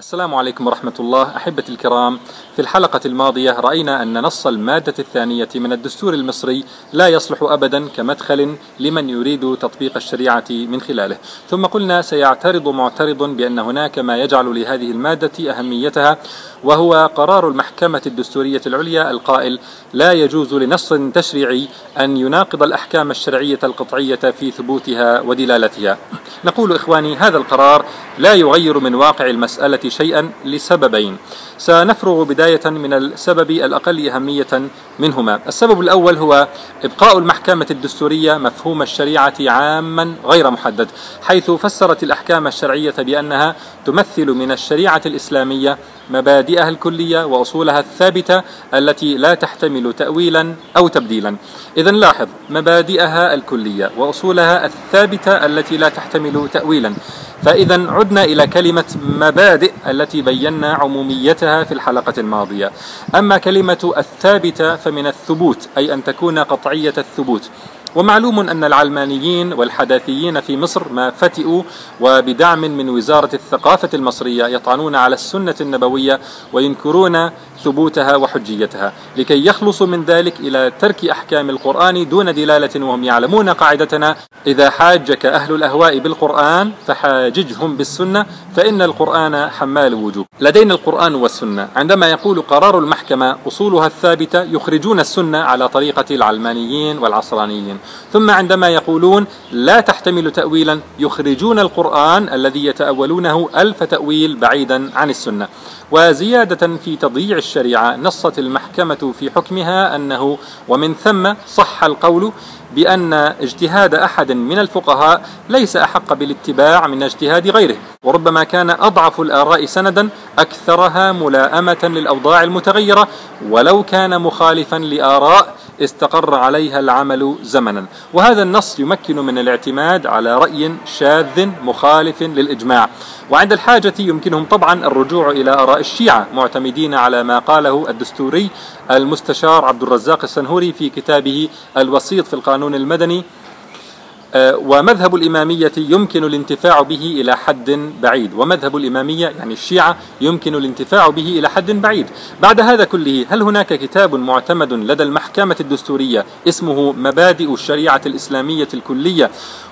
السلام عليكم ورحمة الله. أحبتي الكرام في الحلقة الماضية رأينا أن نص المادة الثانية من الدستور المصري لا يصلح أبدا كمدخل لمن يريد تطبيق الشريعة من خلاله. ثم قلنا سيعترض معترض بأن هناك ما يجعل لهذه المادة أهميتها وهو قرار المحكمة الدستورية العليا القائل لا يجوز لنص تشريعي أن يناقض الأحكام الشرعية القطعية في ثبوتها ودلالتها. نقول إخواني هذا القرار لا يغير من واقع المسألة شيئا لسببين. سنفرغ بداية من السبب الأقل أهمية منهما. السبب الأول هو إبقاء المحكمة الدستورية مفهوم الشريعة عاما غير محدد حيث فسرت الأحكام الشرعية بأنها تمثل من الشريعة الإسلامية مبادئها الكلية وأصولها الثابتة التي لا تحتمل تأويلا أو تبديلا. إذا لاحظ مبادئها الكلية وأصولها الثابتة التي لا تحتمل تأويلا. فإذا عدنا إلى كلمة مبادئ التي بينا عموميتها في الحلقة الماضية. أما كلمة الثابتة فمن الثبوت أي أن تكون قطعية الثبوت. ومعلوم أن العلمانيين والحداثيين في مصر ما فتئوا وبدعم من وزارة الثقافة المصرية يطعنون على السنة النبوية وينكرون ثبوتها وحجيتها لكي يخلصوا من ذلك إلى ترك أحكام القرآن دون دلالة وهم يعلمون قاعدتنا. إذا حاجك أهل الأهواء بالقرآن فحاججهم بالسنة فإن القرآن حمال وجوب. لدينا القرآن والسنة. عندما يقول قرار المحكمة أصولها الثابتة يخرجون السنة على طريقة العلمانيين والعصرانيين. ثم عندما يقولون لا تحتمل تأويلا يخرجون القرآن الذي يتأولونه ألف تأويل بعيدا عن السنة. وزيادة في تضييع الشريعة نصت المحكمة في حكمها أنه ومن ثم صح القول بأن اجتهاد أحد من الفقهاء ليس أحق بالاتباع من اجتهاد غيره وربما كان أضعف الآراء سندا أكثرها ملائمة للأوضاع المتغيرة ولو كان مخالفا لآراء استقر عليها العمل زمنا. وهذا النص يمكن من الاعتماد على رأي شاذ مخالف للإجماع. وعند الحاجة يمكنهم طبعا الرجوع إلى آراء الشيعة معتمدين على ما قاله الدستوري المستشار عبد الرزاق السنهوري في كتابه الوسيط في القانون المدني ومذهب الإمامية يمكن الانتفاع به إلى حد بعيد. ومذهب الإمامية يعني الشيعة يمكن الانتفاع به إلى حد بعيد. بعد هذا كله هل هناك كتاب معتمد لدى المحكمة الدستورية اسمه مبادئ الشريعة الإسلامية الكلية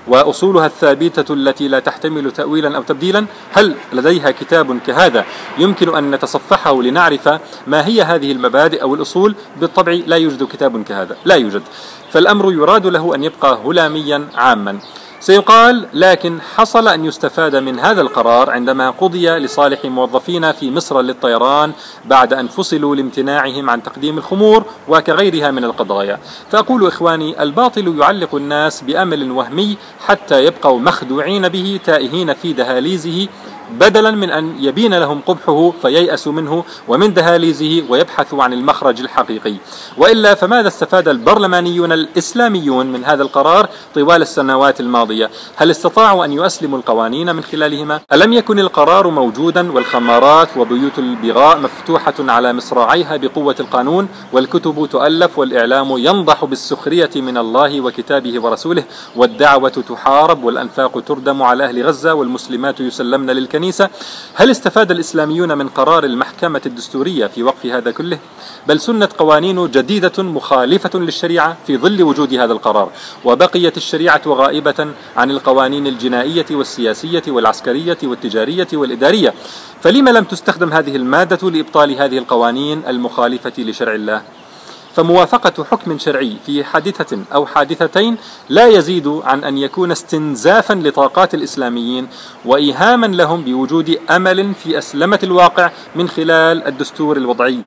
وأصولها الثابتة التي لا تحتمل تأويلا أو تبديلا؟ هل لديها كتاب كهذا؟ يمكن أن نتصفحه لنعرف ما هي هذه المبادئ أو الأصول. بالطبع لا يوجد كتاب كهذا. لا يوجد. فالأمر يراد له أن يبقى هلاميا عاما. سيقال لكن حصل أن يستفاد من هذا القرار عندما قضي لصالح موظفين في مصر للطيران بعد أن فصلوا لامتناعهم عن تقديم الخمور وكغيرها من القضايا. فأقول إخواني الباطل يعلق الناس بأمل وهمي حتى يبقوا مخدوعين به تائهين في دهاليزه بدلا من أن يبين لهم قبحه فييأسوا منه ومن دهاليزه ويبحثوا عن المخرج الحقيقي. وإلا فماذا استفاد البرلمانيون الإسلاميون من هذا القرار طوال السنوات الماضية؟ هل استطاعوا أن يؤسلموا القوانين من خلالهما؟ ألم يكن القرار موجودا والخمارات وبيوت البغاء مفتوحة على مصراعيها بقوة القانون؟ والكتب تؤلف والإعلام ينضح بالسخرية من الله وكتابه ورسوله والدعوة تحارب والأنفاق تردم على أهل غزة والمسلمات يسلمن للكلام الكنيسة هل استفاد الإسلاميون من قرار المحكمة الدستورية في وقف هذا كله؟ بل سنت قوانين جديدة مخالفة للشريعة في ظل وجود هذا القرار وبقيت الشريعة غائبة عن القوانين الجنائية والسياسية والعسكرية والتجارية والإدارية فلما لم تستخدم هذه المادة لإبطال هذه القوانين المخالفة لشرع الله؟ فموافقة حكم شرعي في حادثة أو حادثتين لا يزيد عن أن يكون استنزافا لطاقات الإسلاميين وإيهاما لهم بوجود أمل في أسلمة الواقع من خلال الدستور الوضعي.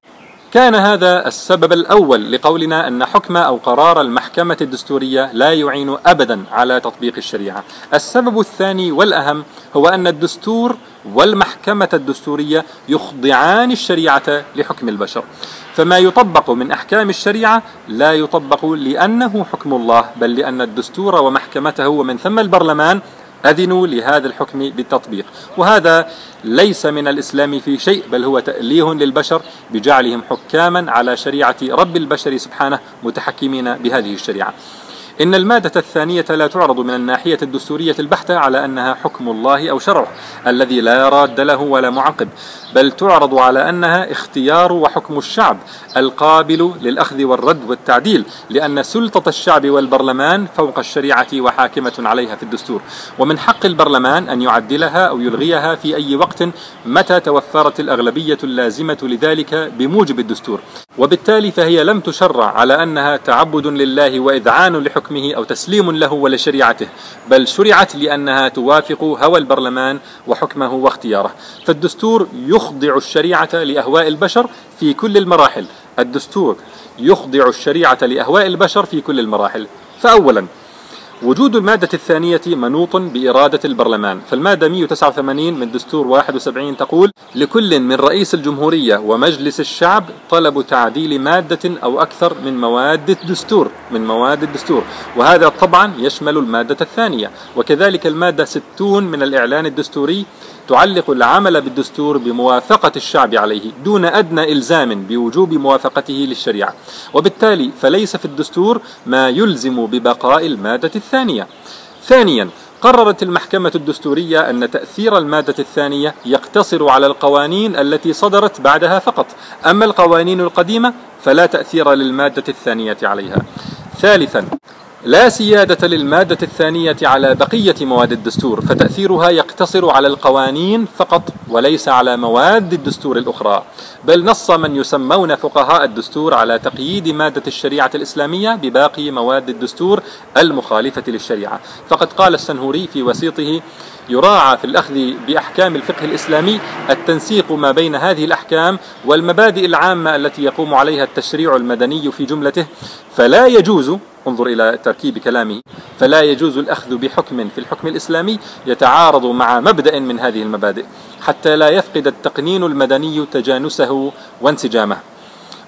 كان هذا السبب الأول لقولنا أن حكم أو قرار المحكمة الدستورية لا يعين أبدا على تطبيق الشريعة. السبب الثاني والأهم هو أن الدستور والمحكمة الدستورية يخضعان الشريعة لحكم البشر. فما يطبق من أحكام الشريعة لا يطبق لأنه حكم الله بل لأن الدستور ومحكمته ومن ثم البرلمان أذنوا لهذا الحكم بالتطبيق. وهذا ليس من الإسلام في شيء بل هو تأليه للبشر بجعلهم حكاما على شريعة رب البشر سبحانه متحكمين بهذه الشريعة. إن المادة الثانية لا تعرض من الناحية الدستورية البحتة على أنها حكم الله أو شرعه الذي لا راد له ولا معقب بل تعرض على أنها اختيار وحكم الشعب القابل للأخذ والرد والتعديل لأن سلطة الشعب والبرلمان فوق الشريعة وحاكمة عليها في الدستور. ومن حق البرلمان أن يعدلها أو يلغيها في أي وقت متى توفرت الأغلبية اللازمة لذلك بموجب الدستور. وبالتالي فهي لم تشرع على أنها تعبد لله وإذعان لحكمه أو تسليم له ولشريعته بل شرعت لأنها توافق هوى البرلمان وحكمه واختياره. فالدستور يخضع الشريعة لأهواء البشر في كل المراحل. الدستور يخضع الشريعة لأهواء البشر في كل المراحل. فأولا وجود المادة الثانية منوط بإرادة البرلمان فالمادة 189 من دستور 71 تقول لكل من رئيس الجمهورية ومجلس الشعب طلب تعديل مادة أو أكثر من مواد الدستور من مواد الدستور. وهذا طبعا يشمل المادة الثانية. وكذلك المادة 60 من الإعلان الدستوري تعلق العمل بالدستور بموافقة الشعب عليه دون أدنى إلزام بوجوب موافقته للشريعة. وبالتالي فليس في الدستور ما يلزم ببقاء المادة الثانية. ثانيا قررت المحكمة الدستورية أن تأثير المادة الثانية يقتصر على القوانين التي صدرت بعدها فقط. أما القوانين القديمة فلا تأثير للمادة الثانية عليها. ثالثا لا سيادة للمادة الثانية على بقية مواد الدستور فتأثيرها يقتصر على القوانين فقط وليس على مواد الدستور الأخرى. بل نص من يسمون فقهاء الدستور على تقييد مادة الشريعة الإسلامية بباقي مواد الدستور المخالفة للشريعة. فقد قال السنهوري في وسيطه يراعى في الأخذ بأحكام الفقه الإسلامي التنسيق ما بين هذه الأحكام والمبادئ العامة التي يقوم عليها التشريع المدني في جملته. فلا يجوز انظر إلى تركيب كلامه فلا يجوز الأخذ بحكم في الحكم الإسلامي يتعارض مع مبدأ من هذه المبادئ حتى لا يفقد التقنين المدني تجانسه وانسجامه.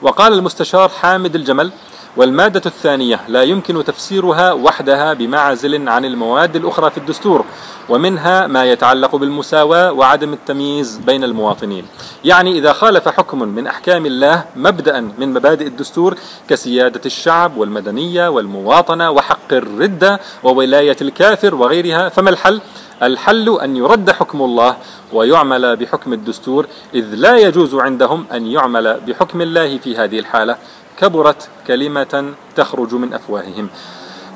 وقال المستشار حامد الجمل والمادة الثانية لا يمكن تفسيرها وحدها بمعزل عن المواد الأخرى في الدستور ومنها ما يتعلق بالمساواة وعدم التمييز بين المواطنين يعني إذا خالف حكم من أحكام الله مبدأ من مبادئ الدستور كسيادة الشعب والمدنية والمواطنة وحق الردة وولاية الكافر وغيرها فما الحل؟ الحل أن يرد حكم الله ويعمل بحكم الدستور إذ لا يجوز عندهم أن يعمل بحكم الله في هذه الحالة كبرت كلمة تخرج من أفواههم.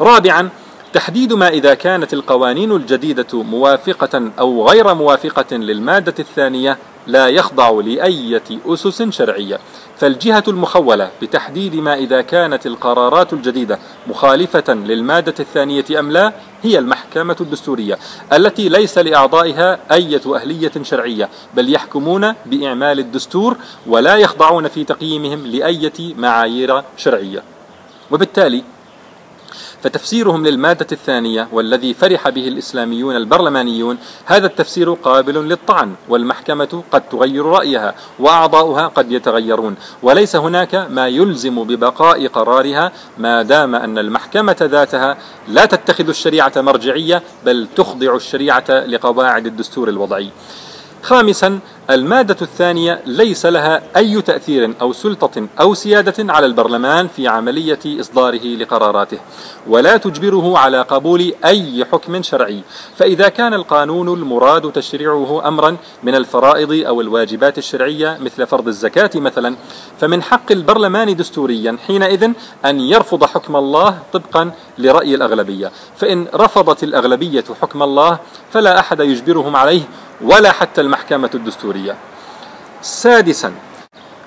رابعا تحديد ما إذا كانت القوانين الجديدة موافقة أو غير موافقة للمادة الثانية لا يخضع لأية أسس شرعية. فالجهة المخولة بتحديد ما إذا كانت القرارات الجديدة مخالفة للمادة الثانية أم لا هي المحكمة الدستورية التي ليس لأعضائها أية أهلية شرعية بل يحكمون بإعمال الدستور ولا يخضعون في تقييمهم لأية معايير شرعية. وبالتالي فتفسيرهم للمادة الثانية والذي فرح به الإسلاميون البرلمانيون هذا التفسير قابل للطعن والمحكمة قد تغير رأيها وأعضاؤها قد يتغيرون. وليس هناك ما يلزم ببقاء قرارها ما دام أن المحكمة ذاتها لا تتخذ الشريعة مرجعية بل تخضع الشريعة لقواعد الدستور الوضعي. خامسا المادة الثانية ليس لها أي تأثير أو سلطة أو سيادة على البرلمان في عملية إصداره لقراراته ولا تجبره على قبول أي حكم شرعي. فإذا كان القانون المراد تشريعه أمرا من الفرائض أو الواجبات الشرعية مثل فرض الزكاة مثلا فمن حق البرلمان دستوريا حينئذ أن يرفض حكم الله طبقا لرأي الأغلبية. فإن رفضت الأغلبية حكم الله فلا أحد يجبرهم عليه ولا حتى المحكمة الدستورية. سادسا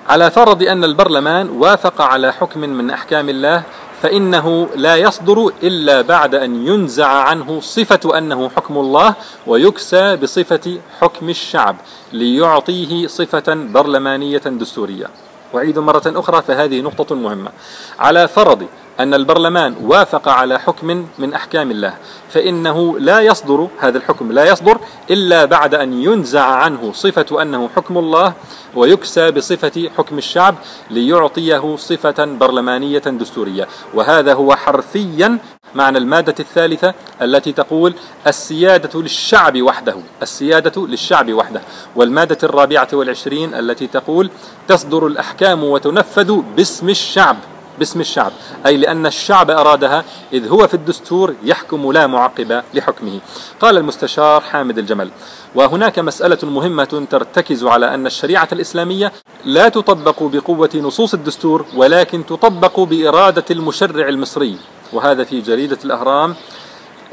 على فرض أن البرلمان وافق على حكم من أحكام الله فإنه لا يصدر إلا بعد أن ينزع عنه صفة أنه حكم الله ويكسى بصفة حكم الشعب ليعطيه صفة برلمانية دستورية. أعيد مرة أخرى فهذه نقطة مهمة. على فرض أن البرلمان وافق على حكم من أحكام الله فإنه لا يصدر هذا الحكم لا يصدر إلا بعد أن ينزع عنه صفة أنه حكم الله ويكسى بصفة حكم الشعب ليعطيه صفة برلمانية دستورية. وهذا هو حرفيا معنى المادة الثالثة التي تقول السيادة للشعب وحده السيادة للشعب وحده. والمادة الرابعة والعشرين التي تقول تصدر الأحكام وتنفذ باسم الشعب. باسم الشعب أي لأن الشعب أرادها إذ هو في الدستور يحكم لا معقب لحكمه. قال المستشار حامد الجمل وهناك مسألة مهمة ترتكز على أن الشريعة الإسلامية لا تطبق بقوة نصوص الدستور ولكن تطبق بإرادة المشرع المصري. وهذا في جريدة الأهرام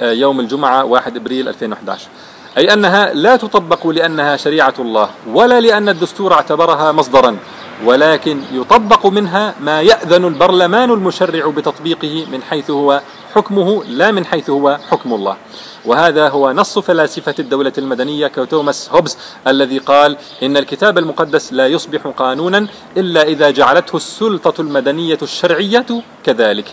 آه، يوم الجمعة 1 إبريل 2011 أي أنها لا تطبق لأنها شريعة الله ولا لأن الدستور اعتبرها مصدرا. ولكن يطبق منها ما يأذن البرلمان المشرع بتطبيقه من حيث هو حكمه لا من حيث هو حكم الله. وهذا هو نص فلاسفة الدولة المدنية كتوماس هوبز الذي قال إن الكتاب المقدس لا يصبح قانونا إلا إذا جعلته السلطة المدنية الشرعية كذلك.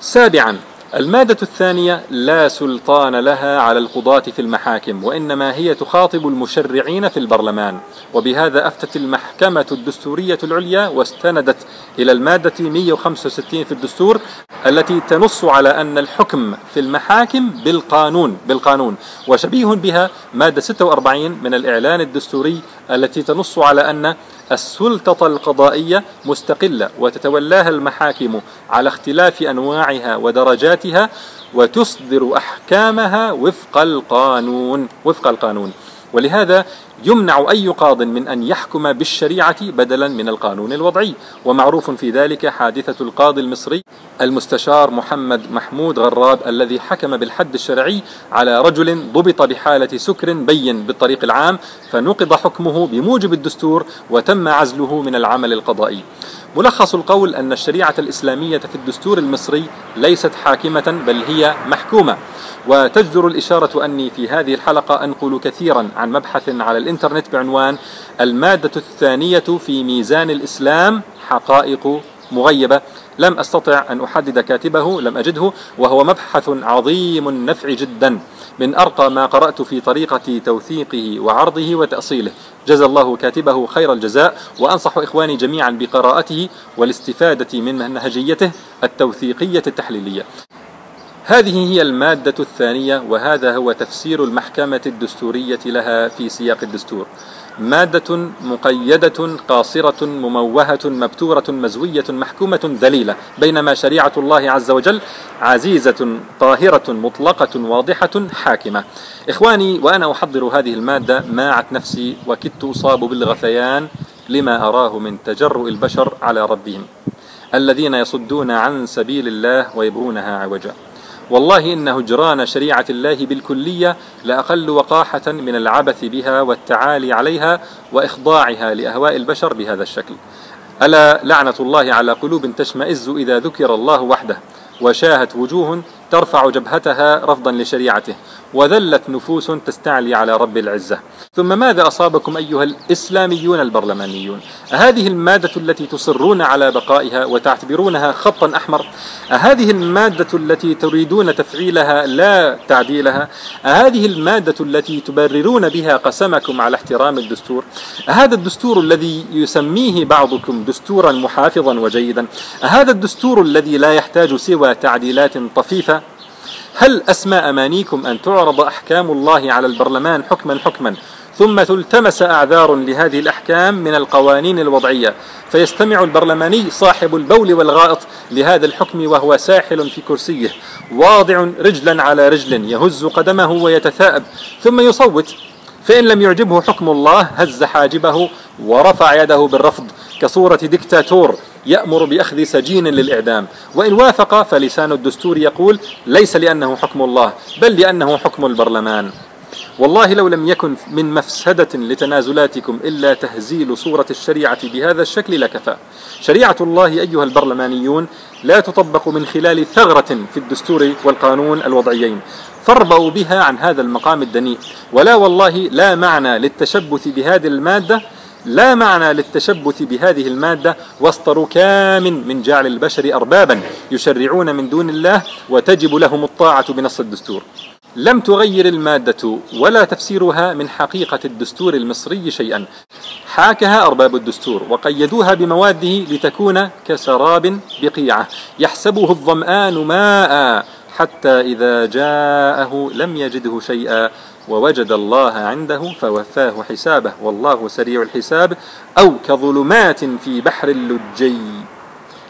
سابعا المادة الثانية لا سلطان لها على القضاة في المحاكم وإنما هي تخاطب المشرعين في البرلمان. وبهذا أفتت المحكمة الدستورية العليا واستندت إلى المادة 165 في الدستور التي تنص على أن الحكم في المحاكم بالقانون بالقانون. وشبيه بها مادة 46 من الإعلان الدستوري التي تنص على أن السلطة القضائية مستقلة وتتولاها المحاكم على اختلاف أنواعها ودرجاتها وتصدر أحكامها وفق القانون وفق القانون. ولهذا يمنع أي قاض من أن يحكم بالشريعة بدلا من القانون الوضعي. ومعروف في ذلك حادثة القاضي المصري المستشار محمد محمود غراب الذي حكم بالحد الشرعي على رجل ضبط بحالة سكر بين بالطريق العام فنقض حكمه بموجب الدستور وتم عزله من العمل القضائي. ملخص القول أن الشريعة الإسلامية في الدستور المصري ليست حاكمة بل هي محكومة. وتجدر الإشارة أني في هذه الحلقة أنقل كثيرا عن مبحث على الإنترنت بعنوان المادة الثانية في ميزان الإسلام حقائق مغيبة. لم أستطع أن أحدد كاتبه لم أجده وهو مبحث عظيم النفع جدا. من أرقى ما قرأت في طريقة توثيقه وعرضه وتأصيله. جزى الله كاتبه خير الجزاء وأنصح إخواني جميعا بقراءته والاستفادة من منهجيته التوثيقية التحليلية. هذه هي المادة الثانية وهذا هو تفسير المحكمة الدستورية لها في سياق الدستور. مادة مقيدة قاصرة مموهة مبتورة مزوية محكومة ذليلة بينما شريعة الله عز وجل عزيزة طاهرة مطلقة واضحة حاكمة. إخواني وأنا أحضر هذه المادة ماعت نفسي وكدت أصاب بالغثيان لما أراه من تجرؤ البشر على ربهم الذين يصدون عن سبيل الله ويبغونها عوجا. والله إن هجران شريعة الله بالكلية لأقل وقاحة من العبث بها والتعالي عليها وإخضاعها لأهواء البشر بهذا الشكل. ألا لعنة الله على قلوب تشمئز إذا ذكر الله وحده وشاهت وجوه ترفع جبهتها رفضا لشريعته وذلت نفوس تستعلي على رب العزة. ثم ماذا أصابكم أيها الإسلاميون البرلمانيون؟ أهذه المادة التي تصرون على بقائها وتعتبرونها خطا أحمر؟ أهذه المادة التي تريدون تفعيلها لا تعديلها؟ أهذه المادة التي تبررون بها قسمكم على احترام الدستور؟ أهذا الدستور الذي يسميه بعضكم دستورا محافظا وجيدا؟ أهذا الدستور الذي لا يحتاج سوى تعديلات طفيفة؟ هل أسمى أمانيكم أن تعرض أحكام الله على البرلمان حكما حكما؟ ثم تلتمس أعذار لهذه الأحكام من القوانين الوضعية. فيستمع البرلماني صاحب البول والغائط لهذا الحكم وهو ساحل في كرسيه واضع رجلا على رجل يهز قدمه ويتثاءب ثم يصوت فإن لم يعجبه حكم الله هز حاجبه ورفع يده بالرفض كصورة ديكتاتور. يأمر بأخذ سجين للإعدام. وإن وافق فلسان الدستور يقول ليس لأنه حكم الله بل لأنه حكم البرلمان. والله لو لم يكن من مفسدة لتنازلاتكم إلا تهزيل صورة الشريعة بهذا الشكل لكفى. شريعة الله أيها البرلمانيون لا تطبق من خلال ثغرة في الدستور والقانون الوضعيين. فاربوا بها عن هذا المقام الدنيء. ولا والله لا معنى للتشبث بهذه المادة لا معنى للتشبث بهذه المادة وسط ركام من جعل البشر أربابا يشرعون من دون الله وتجب لهم الطاعة بنص الدستور. لم تغير المادة ولا تفسيرها من حقيقة الدستور المصري شيئا. حاكها أرباب الدستور وقيدوها بمواده لتكون كسراب بقيعة. يحسبه الظمآن ماء حتى إذا جاءه لم يجده شيئا. ووجد الله عنده فوفاه حسابه. والله سريع الحساب. أو كظلمات في بحر اللجي.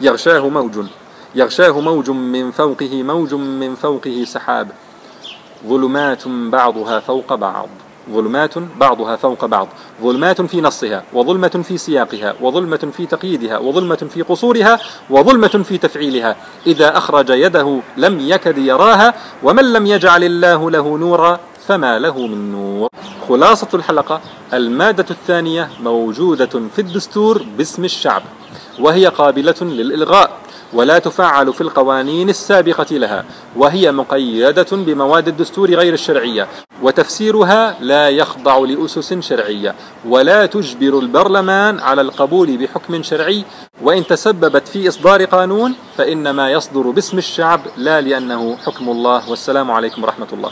يغشاه موج يغشاه موج من فوقه موج من فوقه سحاب. ظلمات بعضها فوق بعض. ظلمات بعضها فوق بعض. ظلمات في نصها وظلمة في سياقها وظلمة في تقييدها وظلمة في قصورها وظلمة في تفعيلها. إذا أخرج يده لم يكد يراها ومن لم يجعل الله له نورا فما له من نور. خلاصة الحلقة المادة الثانية موجودة في الدستور باسم الشعب وهي قابلة للإلغاء ولا تفعل في القوانين السابقة لها وهي مقيدة بمواد الدستور غير الشرعية وتفسيرها لا يخضع لأسس شرعية ولا تجبر البرلمان على القبول بحكم شرعي وإن تسببت في إصدار قانون فإنما يصدر باسم الشعب لا لأنه حكم الله والسلام عليكم ورحمة الله.